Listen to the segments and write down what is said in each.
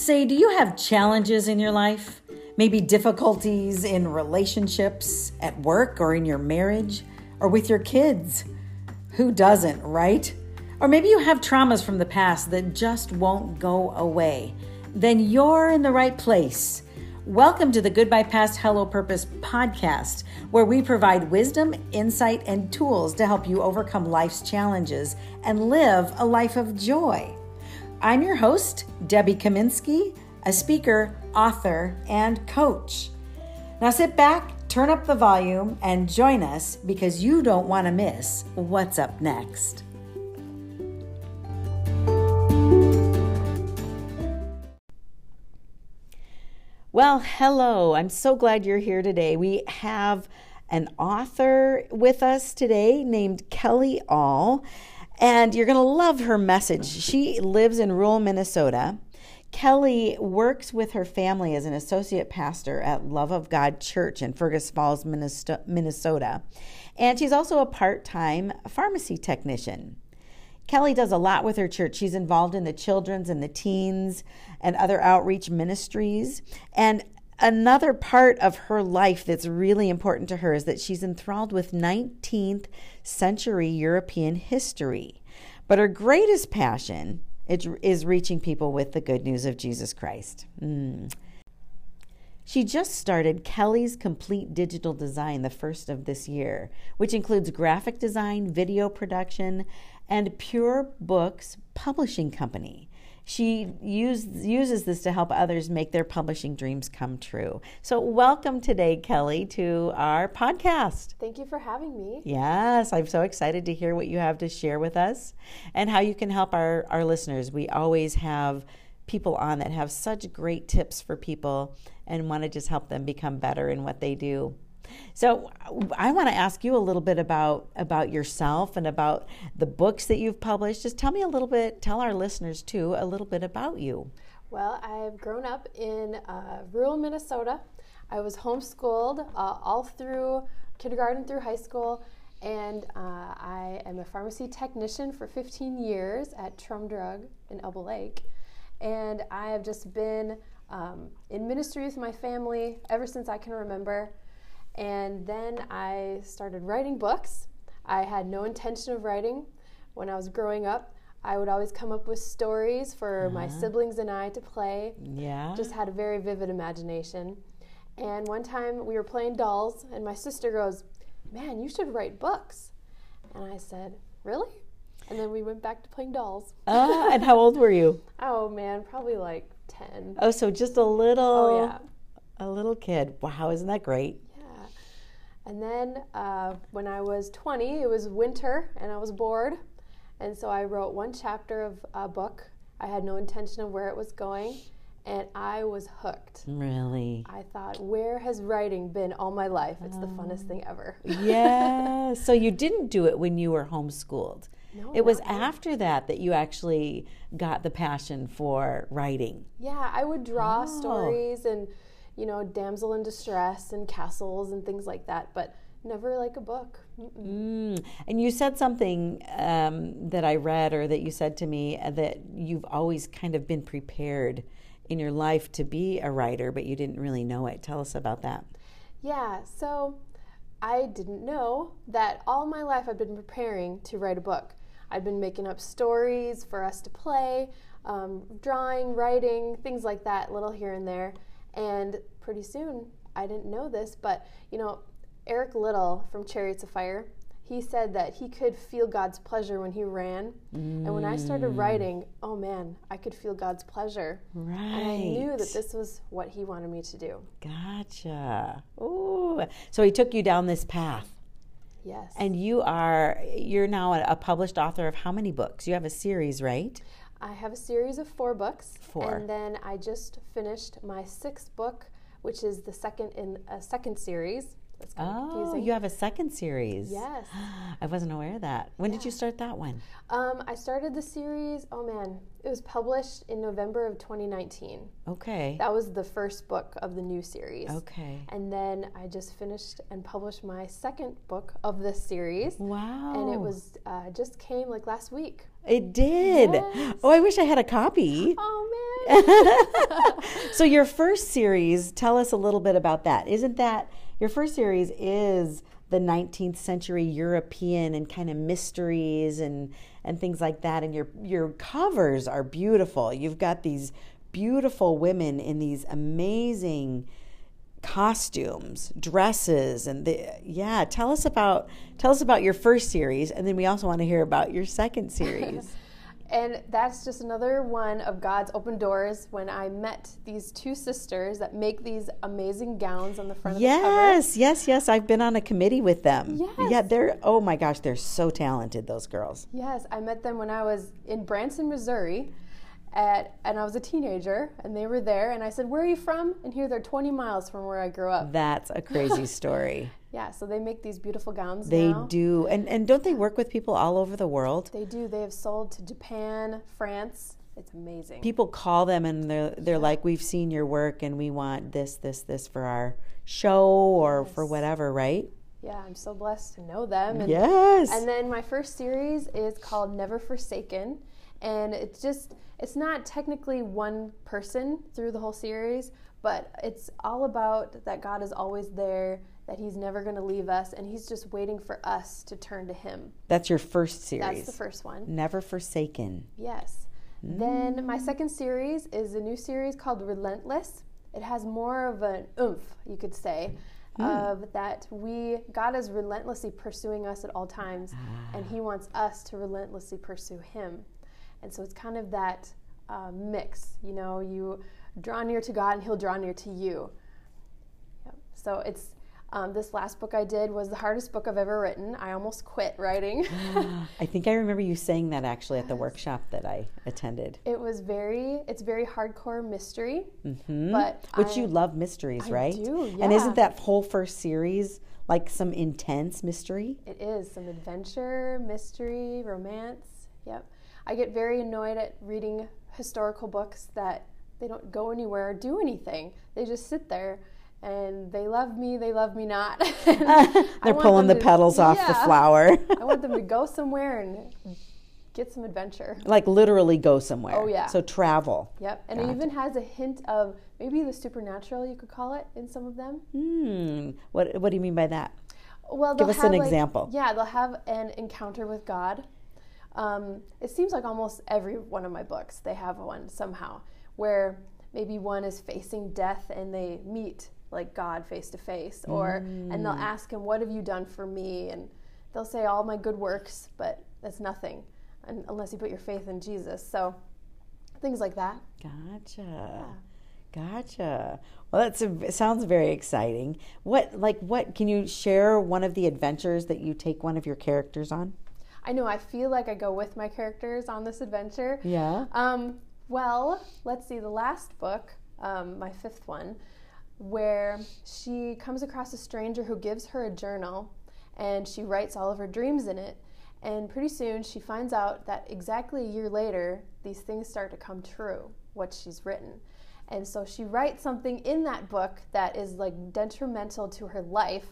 Say, do you have challenges in your life? Maybe difficulties in relationships, at work, or in your marriage, or with your kids? Who doesn't, right? Or maybe you have traumas from the past that just won't go away. Then you're in the right place. Welcome to the Goodbye Past Hello Purpose podcast, where we provide wisdom, insight, and tools to help you overcome life's challenges and live a life of joy. I'm your host, Debbie Kaminsky, a speaker, author, and coach. Now sit back, turn up the volume, and join us because you don't want to miss what's up next. Well, hello. I'm so glad you're here today. We have an author with us today named Kelly Aul. And you're going to love her message. She lives in rural Minnesota. Kelly works with her family as an associate pastor at Love of God Church in Fergus Falls, Minnesota. And she's also a part time pharmacy technician. Kelly does a lot with her church. She's involved in the children's and the teens and other outreach ministries. And another part of her life that's really important to her is that she's enthralled with 19th century European history. But her greatest passion is reaching people with the good news of Jesus Christ. Mm. She just started Kelly's Complete Digital Design the first of this year, which includes graphic design, video production, and Pure Books Publishing Company she use, uses this to help others make their publishing dreams come true. So, welcome today, Kelly, to our podcast. Thank you for having me. Yes, I'm so excited to hear what you have to share with us and how you can help our, our listeners. We always have people on that have such great tips for people and want to just help them become better in what they do. So I want to ask you a little bit about about yourself and about the books that you've published. Just tell me a little bit, tell our listeners too, a little bit about you. Well, I've grown up in uh, rural Minnesota. I was homeschooled uh, all through kindergarten through high school, and uh, I am a pharmacy technician for 15 years at Trum Drug in Elbow Lake. And I have just been um, in ministry with my family ever since I can remember. And then I started writing books. I had no intention of writing. When I was growing up, I would always come up with stories for uh-huh. my siblings and I to play. Yeah. Just had a very vivid imagination. And one time we were playing dolls, and my sister goes, Man, you should write books. And I said, Really? And then we went back to playing dolls. Uh, and how old were you? oh, man, probably like 10. Oh, so just a little. Oh, yeah. A little kid. Wow, isn't that great? And then uh, when I was 20, it was winter and I was bored. And so I wrote one chapter of a book. I had no intention of where it was going. And I was hooked. Really? I thought, where has writing been all my life? It's the funnest thing ever. yeah. So you didn't do it when you were homeschooled. No, it was after that that you actually got the passion for writing. Yeah, I would draw oh. stories and you know, damsel in distress and castles and things like that, but never like a book. Mm. And you said something um, that I read or that you said to me uh, that you've always kind of been prepared in your life to be a writer, but you didn't really know it. Tell us about that. Yeah, so I didn't know that all my life I've been preparing to write a book. I've been making up stories for us to play, um, drawing, writing, things like that, little here and there. And pretty soon, I didn't know this, but you know, Eric Liddell from Chariots of Fire, he said that he could feel God's pleasure when he ran. Mm. And when I started writing, oh man, I could feel God's pleasure. Right. And I knew that this was what he wanted me to do. Gotcha. Ooh. So he took you down this path. Yes. And you are you're now a published author of how many books? You have a series, right? I have a series of four books. Four. And then I just finished my sixth book, which is the second in a second series. Kind of Oh, confusing. you have a second series. Yes. I wasn't aware of that. When did you start that one? Um, I started the series. Oh man, it was published in November of 2019. Okay. That was the first book of the new series. Okay. And then I just finished and published my second book of this series. Wow. And it was uh, just came like last week. It did. Yes. Oh, I wish I had a copy. Oh man. so your first series, tell us a little bit about that. Isn't that your first series is the 19th century European and kind of mysteries and and things like that and your your covers are beautiful. You've got these beautiful women in these amazing costumes, dresses and the yeah, tell us about tell us about your first series and then we also want to hear about your second series. And that's just another one of God's open doors when I met these two sisters that make these amazing gowns on the front of the cover. Yes, yes, yes. I've been on a committee with them. Yes. Yeah, they're oh my gosh, they're so talented, those girls. Yes, I met them when I was in Branson, Missouri, at, and I was a teenager, and they were there. And I said, "Where are you from?" And here they're 20 miles from where I grew up. That's a crazy story. Yeah, so they make these beautiful gowns They now. do. And and don't they work with people all over the world? They do. They have sold to Japan, France. It's amazing. People call them and they're they're like, We've seen your work and we want this, this, this for our show or for whatever, right? yeah, I'm so blessed to know them. And, Yes. and then my first series is called Never Forsaken, and it's just it's not technically one person through the whole series, but it's all about that God is always there, that He's never going to leave us, and He's just waiting for us to turn to Him. That's your first series. That's the first one. Never Forsaken. Yes. Then my mm. second series is a new series called Relentless. It has more of an oomph, you could say, hmm. of that we God is relentlessly pursuing us at all times, and He ah. wants us to relentlessly pursue Him. And so it's kind of that uh, mix. You know, you draw near to God, and He'll draw near to you. Yep. So it's um, this last book I did was the hardest book I've ever written. I almost quit writing. I think I remember you saying that actually at the workshop that I attended. It was very, it's very hardcore mystery, mm-hmm. but Which I- you love mysteries, right? I right? do, And isn't that whole first series like some intense mystery? It is some adventure, mystery, romance. Yep. I get very annoyed at reading historical books that they don't go anywhere or do anything. They just sit there and they love me, they love me not. They're pulling the to- petals off the flower. I want them to go somewhere and get some adventure. like literally go somewhere. Oh, yeah. So travel. Yep. And it even has a hint of maybe the supernatural, you could call it, in some of them. Hmm. What What do you mean by that? Well, Give us an like- example. Yeah, they'll have an encounter with God. Um, it seems like almost every one of my books they have one somehow where maybe one is facing death and they meet like God face to face, or and Mm. they'll ask him, "What have you done for me?" and they'll say all my good works, but that's nothing un- unless you put your faith in Jesus. So things like that. Gotcha. Gotcha. Well, that's a, sounds very exciting. What like what can you share one of the adventures that you take one of your characters on? I know I feel like I go with my characters on this adventure. Yeah. Um, well, let's see, the last book, um, my fifth one, where she comes across a stranger who gives her a journal and she writes all of her dreams in it. And pretty soon she finds out that exactly a year later, these things start to come true, what she's written. And so she writes something in that book that is like detrimental to her life.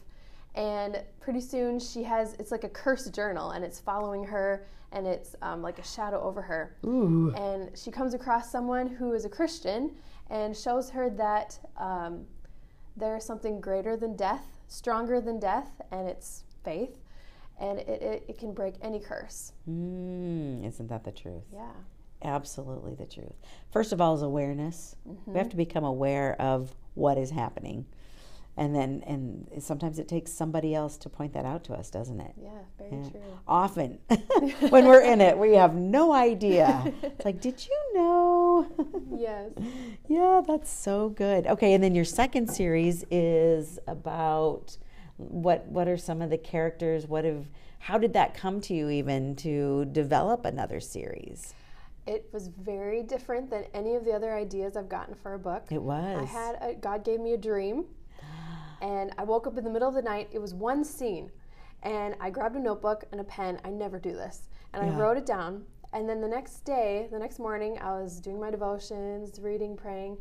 And pretty soon she has, it's like a cursed journal and it's following her and it's um, like a shadow over her Ooh. and she comes across someone who is a Christian and shows her that um, there is something greater than death, stronger than death, and it's faith, and it, it, it can break any curse. Mm, isn't that the truth? Yeah. Absolutely the truth. First of all, is awareness. Mm-hmm. We have to become aware of what is happening, and then and sometimes it takes somebody else to point that out to us, doesn't it? Yeah, very Yeah. true. Often, when we're in it, we have no idea. It's like, did you know? Yes. yeah, that's so good. Okay, and then your second series is about what? What are some of the characters? What have? How did that come to you, even to develop another series? It was very different than any of the other ideas I've gotten for a book. It was. I had a, God gave me a dream, And I woke up in the middle of the night. It was one scene. And I grabbed a notebook and a pen. I never do this. And Yeah. I wrote it down. And then the next day, the next morning, I was doing my devotions, reading, praying.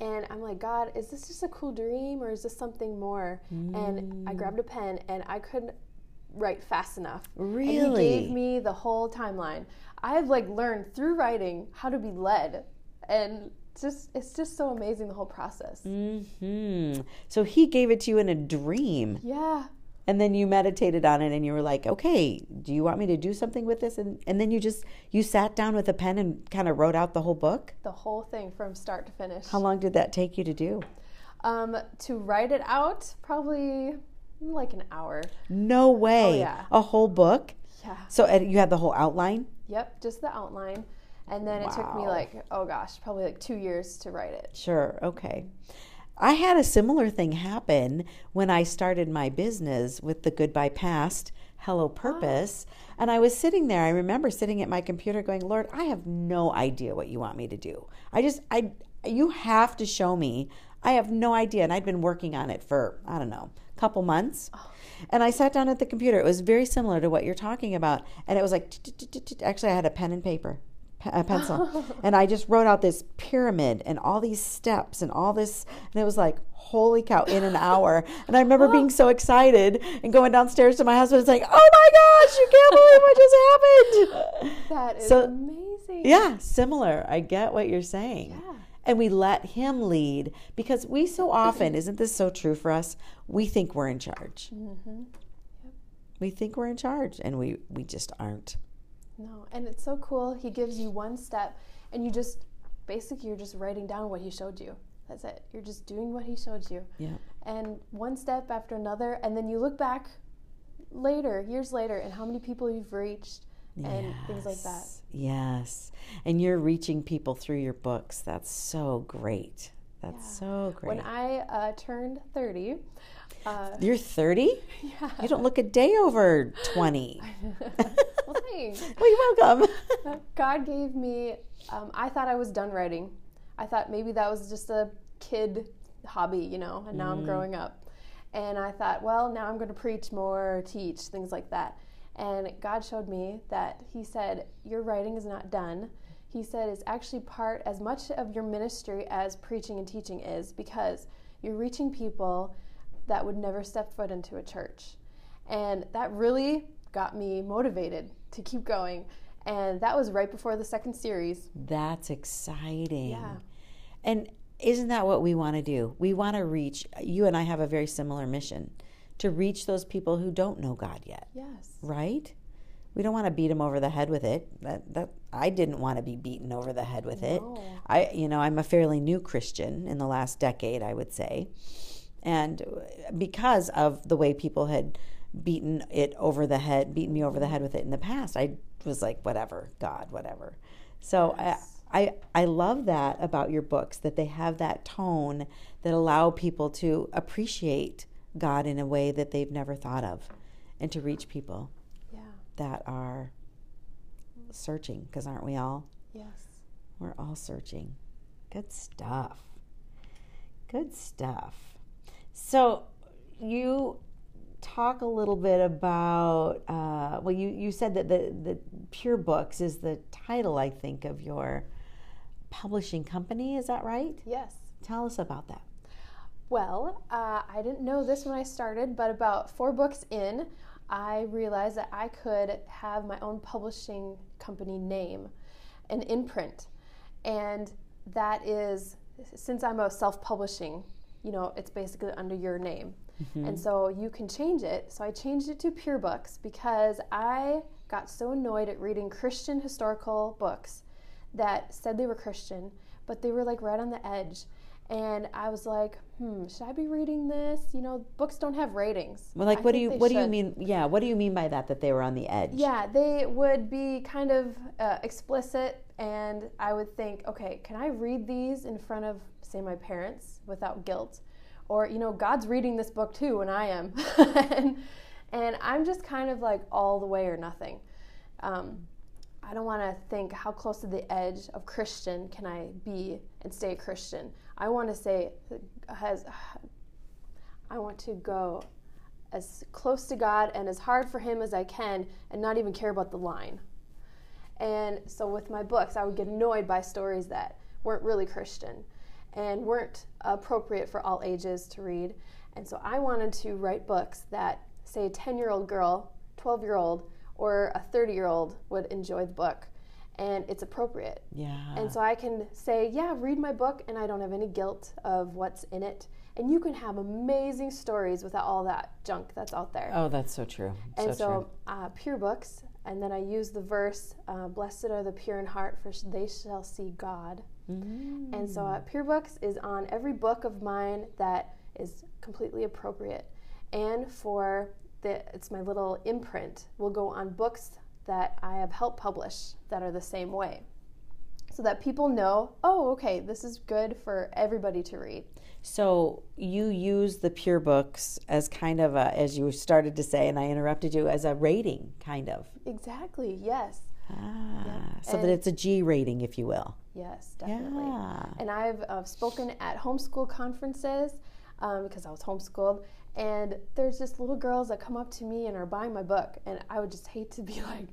And I'm like, God, is this just a cool dream or is this something more? And I mm. grabbed a pen and I couldn't write fast enough. And he Really? gave me the whole timeline. I've like learned through writing how to be led. And it's just it's just so amazing the whole process. Mm-hmm. So he gave it to you in a dream. Yeah. and then you meditated on it and you were like okay do you want me to do something with this and, and then you just you sat down with a pen and kind of wrote out the whole book The whole thing from start to finish. how long did that take you to do Um, to write it out, probably like an hour. no way Oh, yeah. a whole book Yeah. so you had the whole outline Yep, just the outline. And then it took me like, oh gosh, probably like two years to write it. sure okay. I had a similar thing happen when i started my business with the goodbye past hello ah. purpose. And i was sitting there i remember sitting at my computer going lord i have no idea what you want me to do. I just i you have to show me. I have no idea. And i'd been working on it for i don't know a couple months. Oh. And i sat down at the computer. It was very similar to what you're talking about. And it was like actually i had a pen and paper. pe- a pencil. And i just wrote out this pyramid and all these steps and all this and it was like holy cow in an hour. And i remember being so excited and going downstairs to my husband. It's like oh my gosh you can't believe what just happened. That is So- amazing. yeah similar. I get what you're saying. Yeah. and we let him lead because we so often isn't this so true for us? We think we're in charge. Mm-hmm. we think we're in charge and we we just aren't No, and it's so cool. He gives you one step, and you just basically you're just writing down what he showed you. That's it. You're just doing what he showed you, yeah and one step after another, and then you look back later, years later, and how many people you've reached, and things like that. Yes, Yes. And you're reaching people through your books. That's so great. That's Yeah. so great. When I uh, turned thirty, uh, you're 30? yeah. You don't look a day over 20. well, thanks. well, you're welcome. God gave me, um, I thought I was done writing. I thought maybe that was just a kid hobby, you know, and now I'm growing up. And I thought, well, now I'm going to preach more, teach, things like that. And God showed me that He said, Your writing is not done. He said it's actually part as much of your ministry as preaching and teaching is because you're reaching people that would never step foot into a church. And that really got me motivated to keep going. And that was right before the second series. That's exciting. Yeah. And isn't that what we want to do? We want to reach, you and I have a very similar mission to reach those people who don't know God yet, Yes. right? We don't want to beat them over the head with it. That that I didn't want to be beaten over the head with it. No. I you know, I'm a fairly new Christian in the last decade, I would say. And because of the way people had beaten it over the head, beaten me over the head with it in the past, I was like whatever, God, whatever. So Yes. I I I love that about your books that they have that tone that allow people to appreciate God in a way that they've never thought of and to reach people Yeah. that are searching because aren't we all Yes. we're all searching good stuff good stuff so you talk a little bit about uh, well you, you said that the, the pure books is the title i think of your publishing company is that right Yes. tell us about that Well, uh, I didn't know this when I started, but about four books in, I realized that I could have my own publishing company name, an imprint. And that is, since I'm a self publishing, you know, it's basically under your name. And so you can change it. So I changed it to Pure Books because I got so annoyed at reading Christian historical books that said they were Christian, but they were like right on the edge. And I was like, hmm, should I be reading this? You know, books don't have ratings. well like I what do you what do you mean yeah what do you mean by that that they were on the edge Yeah, they would be kind of uh, explicit, and I would think, okay, can I read these in front of, say, my parents without guilt? Or, you know, God's reading this book too, and I am. and, and I'm just kind of like all the way or nothing. Um, I don't want to think how close to the edge of Christian can I be and stay a Christian. I want to say, has I want to go as close to God and as hard for Him as I can and not even care about the line. And so with my books, I would get annoyed by stories that weren't really Christian and weren't appropriate for all ages to read. And so I wanted to write books that, say, a 10 year old girl, 12 year old, or a 30 year old would enjoy the book and it's appropriate. Yeah. And so I can say, yeah, read my book, and I don't have any guilt of what's in it. And you can have amazing stories without all that junk that's out there. Oh, that's so true. and so, so, uh, pure books, and then I use the verse, uh, "Blessed are the pure in heart, for sh- they shall see God." Mm. And so, uh, Pure Books is on every book of mine that is completely appropriate. And for the, it's my little imprint, will go on books that I have helped publish that are the same way. So that people know, oh, okay, this is good for everybody to read. So you use the pure books as kind of a, as you started to say, and I interrupted you, as a rating, kind of. Exactly, yes. Ah, so that it's a G rating, if you will. Yes, definitely. Yeah. And I've uh, spoken at homeschool conferences um, because I was homeschooled. And there's just little girls that come up to me and are buying my book. And I would just hate to be like,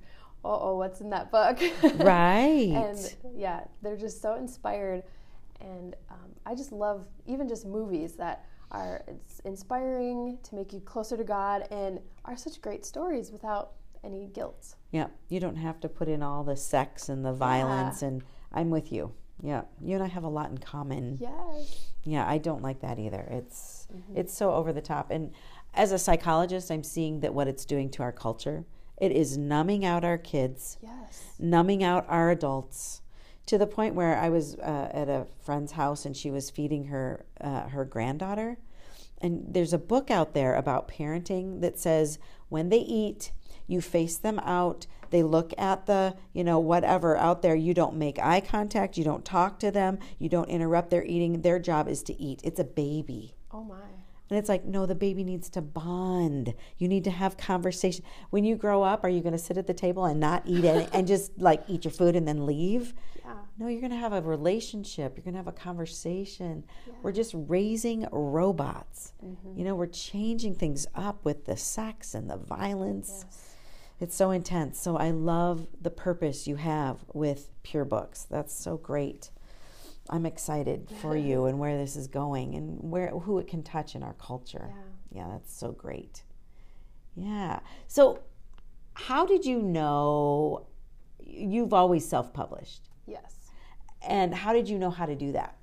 uh oh, what's in that book? Right. and yeah, they're just so inspired. And um, I just love even just movies that are it's inspiring to make you closer to God and are such great stories without any guilt. Yeah, you don't have to put in all the sex and the violence, and I'm with you. Yeah, you and I have a lot in common. Yes. Yeah, I don't like that either. It's Mm-hmm. it's so over the top. And as a psychologist, I'm seeing that what it's doing to our culture, it is numbing out our kids, Yes. numbing out our adults, to the point where I was uh, at a friend's house and she was feeding her uh, her granddaughter, and there's a book out there about parenting that says when they eat, you face them out. They look at the, you know, whatever out there. You don't make eye contact. You don't talk to them. You don't interrupt their eating. Their job is to eat. It's a baby. Oh my. And it's like, no, the baby needs to bond. You need to have conversation. When you grow up, are you going to sit at the table and not eat any, and just like eat your food and then leave? Yeah. No, you're going to have a relationship. You're going to have a conversation. We're just raising robots. Mm-hmm. You know, we're changing things up with the sex and the violence. Yes. It's so intense. So I love the purpose you have with Pure Books. That's so great. I'm excited for you and where this is going and where who it can touch in our culture. Yeah. Yeah, that's so great. Yeah. So how did you know you've always self-published? Yes. And how did you know how to do that?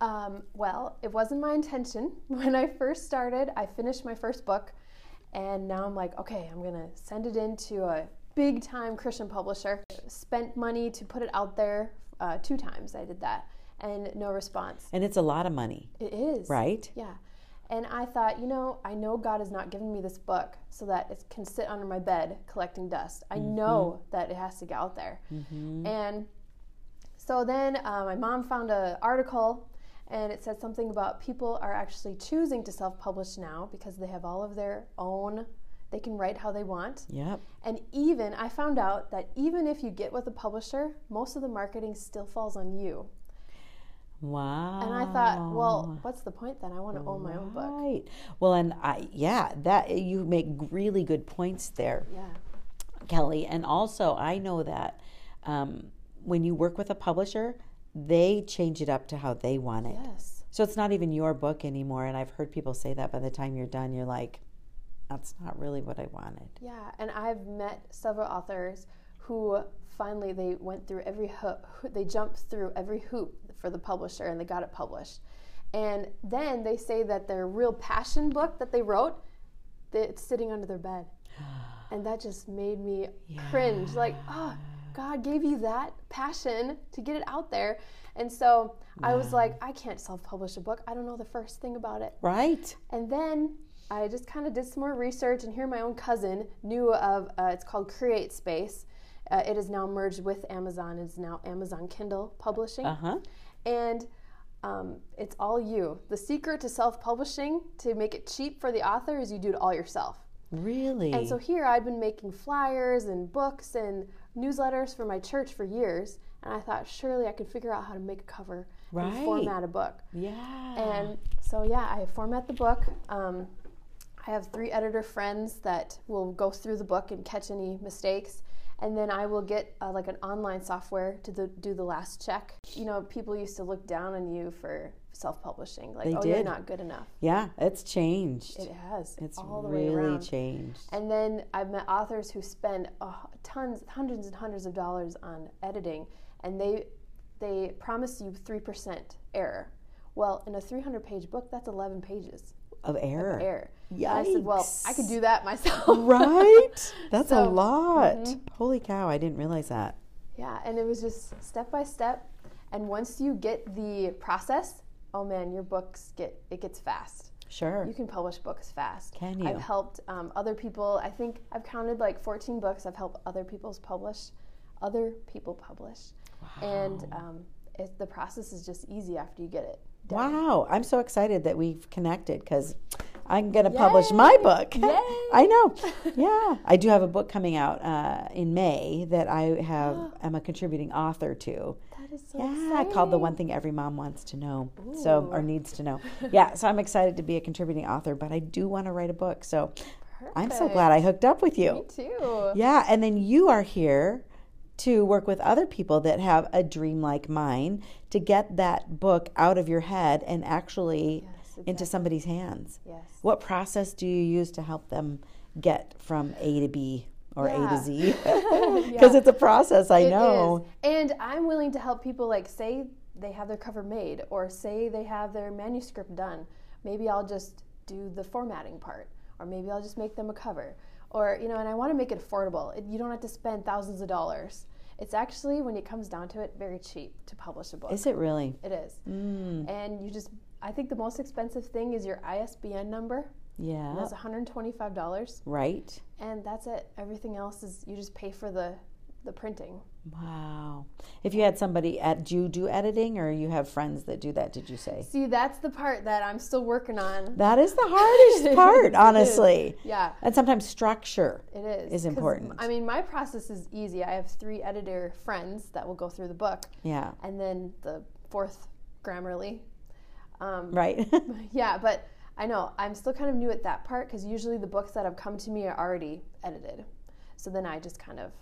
Um, well, it wasn't my intention. When I first started, I finished my first book, and now I'm like, okay, I'm gonna send it into a big time Christian publisher. Spent money to put it out there uh, two times. I did that, and no response. And it's a lot of money, It is. right? Yeah. And I thought, you know, I know God has not given me this book so that it can sit under my bed collecting dust. I know that it has to get out there. And so then uh, my mom found an article and it said something about people are actually choosing to self publish now because they have all of their own, they can write how they want. Yep. And even, I found out that even if you get with a publisher, most of the marketing still falls on you. Wow. And I thought, well, what's the point then? I want to own my own book. Right. Well, and I yeah, that you make really good points there, Yeah. Kelly. And also, I know that um, when you work with a publisher, they change it up to how they want it. Yes. So it's not even your book anymore. And I've heard people say that by the time you're done, you're like, that's not really what I wanted. Yeah, and I've met several authors who finally they went through every hoop, they jumped through every hoop for the publisher and they got it published. And then they say that their real passion book that they wrote, it's sitting under their bed. And that just made me cringe. Like, oh, God gave you that passion to get it out there. And so I was like, I can't self publish a book. I don't know the first thing about it. Right. And then I just kind of did some more research, and here my own cousin knew of. Uh, it's called Create Space. Uh, it is now merged with Amazon. It's now Amazon Kindle Publishing, Uh huh. and um, it's all you. The secret to self-publishing to make it cheap for the author is you do it all yourself. Really? And so here I'd been making flyers and books and newsletters for my church for years. And I thought surely I could figure out how to make a cover Right. and format a book. yeah. And so, yeah, I format the book. Um, I have three editor friends that will go through the book and catch any mistakes. And then I will get uh, like an online software to the, do the last check. You know, people used to look down on you for self publishing, like, They oh, you're not good enough. yeah, it's changed. It has. it's all the really way around. changed. And then I've met authors who spend uh, tons, hundreds and hundreds of dollars on editing, and they they promise you three percent error. Well, in a 300 page book, that's 11 pages Of error. of error. And I said, well, I could do that myself. Right? That's a So, mm-hmm. lot. Holy cow, I didn't realize that. Yeah, and it was just step by step. And once you get the process, oh man, your books get it gets fast. Sure. You can publish books fast. Can you? I've helped um, other people. I think I've counted like 14 books. I've helped other people's publish, other people publish, and um, it, the process is just easy after you get it. done. Wow, I'm so excited that we've connected because I'm going to publish my book. Yay! I know. Yeah, I do have a book coming out uh, in May that I have. I'm a contributing author to. That is so Yeah, exciting. called the one thing every mom wants to know. So or needs to know. Yeah, so I'm excited to be a contributing author, but I do want to write a book. So Perfect. I'm so glad I hooked up with you. Me too. Yeah, and then you are here to work with other people that have a dream like mine to get that book out of your head and actually Yes, into somebody's hands. Yes. What process do you use to help them get from A to B or A to Z? Because it's a process, I It know. is. And I'm willing to help people like say they have their cover made or say they have their manuscript done. Maybe I'll just do the formatting part or maybe I'll just make them a cover. Or you know, and I want to make it affordable. It, you don't have to spend thousands of dollars. It's actually when it comes down to it very cheap to publish a book. Is it really? it is. Mm, And you just I think the most expensive thing is your ISBN number. yeah. And that's $125 Right. and that's it. Everything else is you just pay for the the printing. Wow. If you had somebody at, do you do editing or you have friends that do that, did you say? See, that's the part that I'm still working on. That is the hardest part, honestly. Yeah, And sometimes structure. it is. Is important. I mean, my process is easy. I have three editor friends that will go through the book, Yeah. and then the fourth Grammarly. Um, Right. yeah, but I know I'm still kind of new at that part because usually the books that have come to me are already edited. So then I just kind of,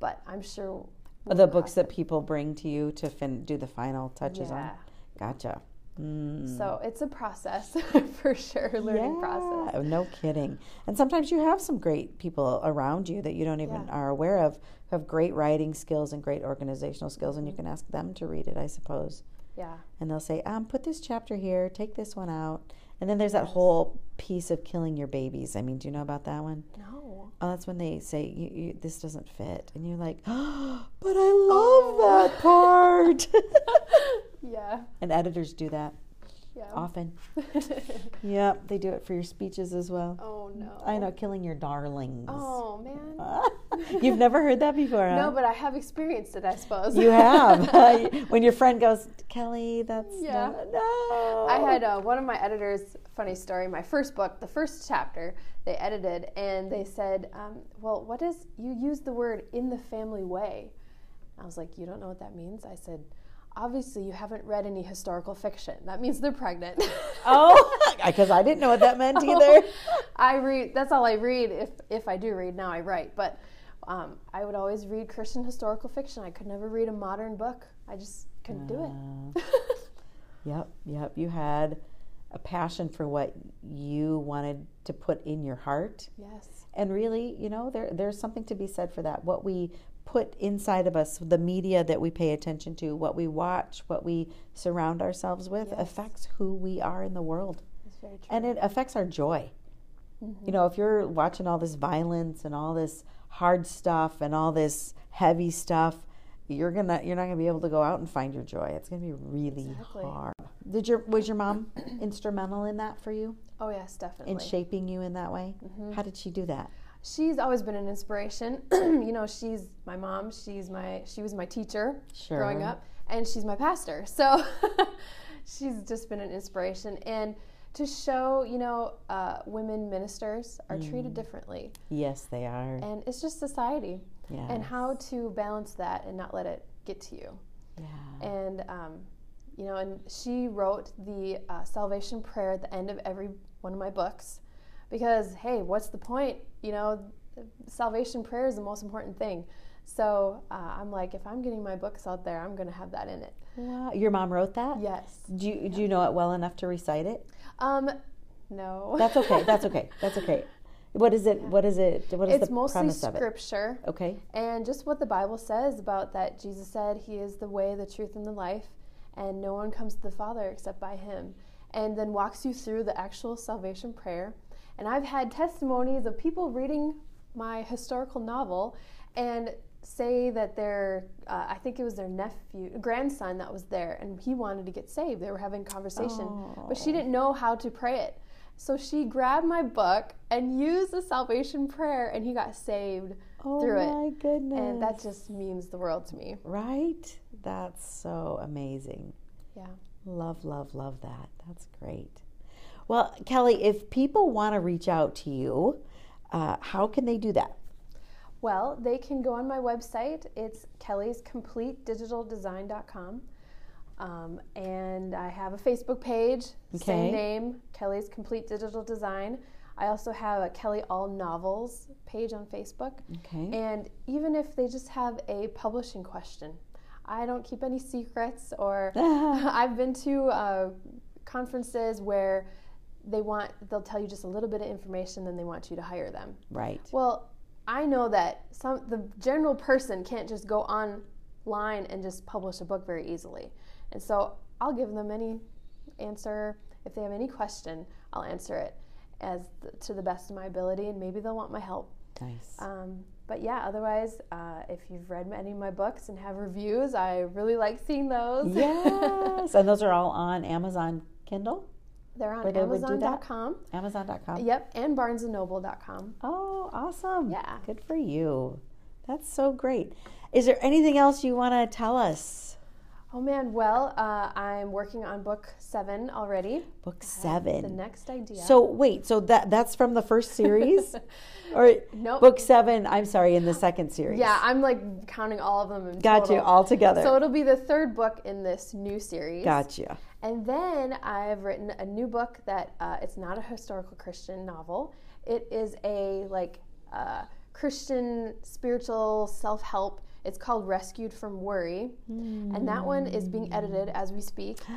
but I'm sure we'll the books that people bring to you to fin- do the final touches on. Yeah. Gotcha. Mm. So it's a process for sure, learning process. No kidding. And sometimes you have some great people around you that you don't even Yeah. are aware of who have great writing skills and great organizational skills, and you Mm-hmm. can ask them to read it, I suppose. Yeah. And they'll say, um, put this chapter here, take this one out. And then there's that whole piece of killing your babies. I mean, do you know about that one? No. Oh, that's when they say you, you, this doesn't fit, and you're like, oh, but I love that part. Yeah. and editors do that Yeah. often. Yep, they do it for your speeches as well. oh no. I know, killing your darlings. Oh man. You've never heard that before, huh? No, but I have experienced it, I suppose. you have. when your friend goes, Kelly, that's Yeah. not- no. I had uh, one of my editors, funny story, my first book, the first chapter, they edited and they said, um, Well, what is, you use the word in the family way. I was like, You don't know what that means? I said, Obviously, you haven't read any historical fiction. That means they're pregnant. Oh, because I didn't know what that meant either. I read. That's all I read. If if I do read now, I write. But um, I would always read Christian historical fiction. I could never read a modern book. I just couldn't do it. Yep, yep. You had a passion for what you wanted to put in your heart. yes. And really, you know, there there's something to be said for that. What we put inside of us, the media that we pay attention to, what we watch, what we surround ourselves with Yes. affects who we are in the world. That's very true. And it affects our joy. Mm-hmm. You know, if you're watching all this violence and all this hard stuff and all this heavy stuff, you're gonna you're not gonna be able to go out and find your joy. It's gonna be really Exactly. hard. Did your was your mom instrumental in that for you? oh yes, definitely. In shaping you in that way? Mm-hmm. How did she do that? She's always been an inspiration. you know, she's my mom. She's my she was my teacher Sure. growing up, and she's my pastor. So she's just been an inspiration. And to show, you know, uh, women ministers are treated differently. Yes, they are. And it's just society Yeah. and how to balance that and not let it get to you. Yeah. And, um, you know, and she wrote the uh, salvation prayer at the end of every one of my books because, hey, what's the point? You know, salvation prayer is the most important thing. So uh, I'm like, if I'm getting my books out there, I'm going to have that in it. Wow. Your mom wrote that? Yes. Do you, do you know it well enough to recite it? Um, no. That's okay. That's okay. That's okay. What is it? What is it? What is it's the mostly premise of it? scripture Okay. and just what the Bible says about that Jesus said he is the way, the truth, and the life, and no one comes to the Father except by him. And then walks you through the actual salvation prayer. And I've had testimonies of people reading my historical novel and say that their, uh, I think it was their nephew, grandson that was there, and he wanted to get saved. They were having conversation, but she didn't know how to pray it. So she grabbed my book and used the salvation prayer, and he got saved Oh through my it. goodness. And that just means the world to me. right. That's so amazing. Yeah. Love, love, love that. That's great. Well, Kelly, if people want to reach out to you, uh, how can they do that? Well, they can go on my website. It's Kelly's Complete Digital Design.com. Um, and I have a Facebook page, Okay. same name, Kelly's Complete Digital Design. I also have a Kelly Aul Novels page on Facebook. Okay. And even if they just have a publishing question, I don't keep any secrets. Or I've been to uh, conferences where they want they'll tell you just a little bit of information, then they want you to hire them. right. Well, I know that some the general person can't just go online and just publish a book very easily, and so I'll give them any answer if they have any question. I'll answer it as the, to the best of my ability, and maybe they'll want my help. Nice. Um, but yeah, otherwise, uh, if you've read any of my books and have reviews, I really like seeing those. yes. And those are all on Amazon Kindle, They're on they would do that? Amazon.com. Amazon.com. Yep, and BarnesandNoble.com. Oh, awesome. Yeah. Good for you. That's so great. Is there anything else you want to tell us? Oh man, well, uh, I'm working on book seven already. Book seven. The next idea. So wait, so that that's from the first series, or Nope. book seven? I'm sorry, in the second series. yeah, I'm like counting all of them. In got you all together. So it'll be the third book in this new series. Gotcha. And then I've written a new book that uh, it's not a historical Christian novel. It is a like uh, Christian spiritual self help. It's called Rescued from Worry, and that one is being edited as we speak.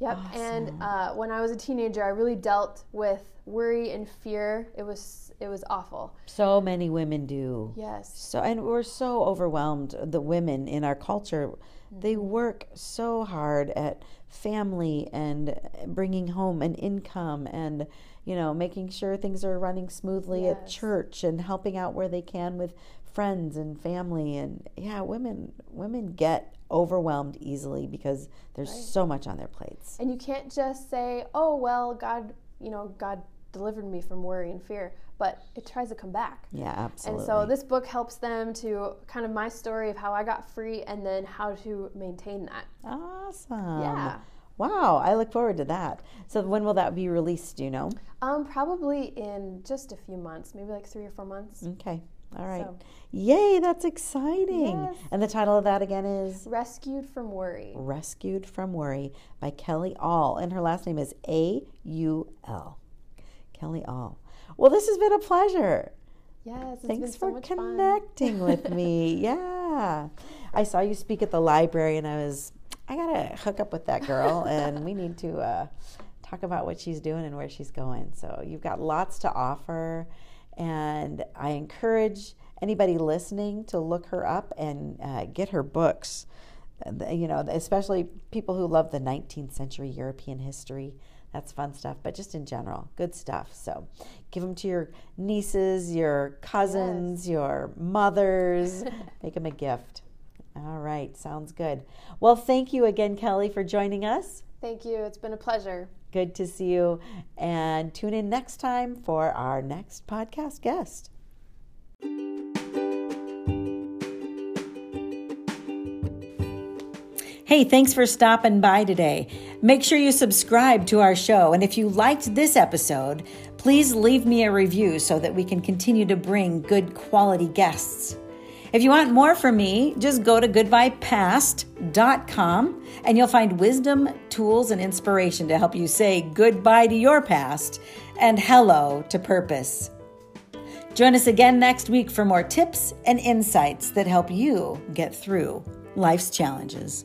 Yep. And uh, when I was a teenager, I really dealt with worry and fear. It was it was awful. So many women do. Yes. So and we're so overwhelmed. The women in our culture, they Mm-hmm. work so hard at family and bringing home an income and you know making sure things are running smoothly at church and helping out where they can with friends and family and yeah women women get overwhelmed easily because there's Right. so much on their plates And you can't just say, "Oh well, God, you know, God delivered me from worry and fear," but it tries to come back. yeah absolutely And so this book helps them to kind of my story of how I got free and then how to maintain that. awesome Yeah. wow i look forward to that so when will that be released do you know Um, probably in just a few months, maybe like three or four months. Okay. All right. So- Yay, that's exciting. Yes. And the title of that again is Rescued from worry. Rescued from Worry by Kelly Aul. And her last name is A U L. Kelly Aul. Well, this has been a pleasure. Yes, it's Thanks been so for fun. connecting with me. Yeah. I saw you speak at the library and I was, I got to hook up with that girl and we need to uh, talk about what she's doing and where she's going. So you've got lots to offer. And I encourage anybody listening to look her up and uh, get her books. Uh, You know, especially people who love the 19th century European history. That's fun stuff, but just in general, good stuff. So give them to your nieces, your cousins, your mothers. Make them a gift. All right, sounds good. Well, thank you again, Kelly, for joining us. Thank you. It's been a pleasure. Good to see you. And tune in next time for our next podcast guest. Hey, thanks for stopping by today. Make sure you subscribe to our show. And if you liked this episode, please leave me a review so that we can continue to bring good quality guests. If you want more from me, just go to goodbyepast.com and you'll find wisdom, tools, and inspiration to help you say goodbye to your past and hello to purpose. Join us again next week for more tips and insights that help you get through life's challenges.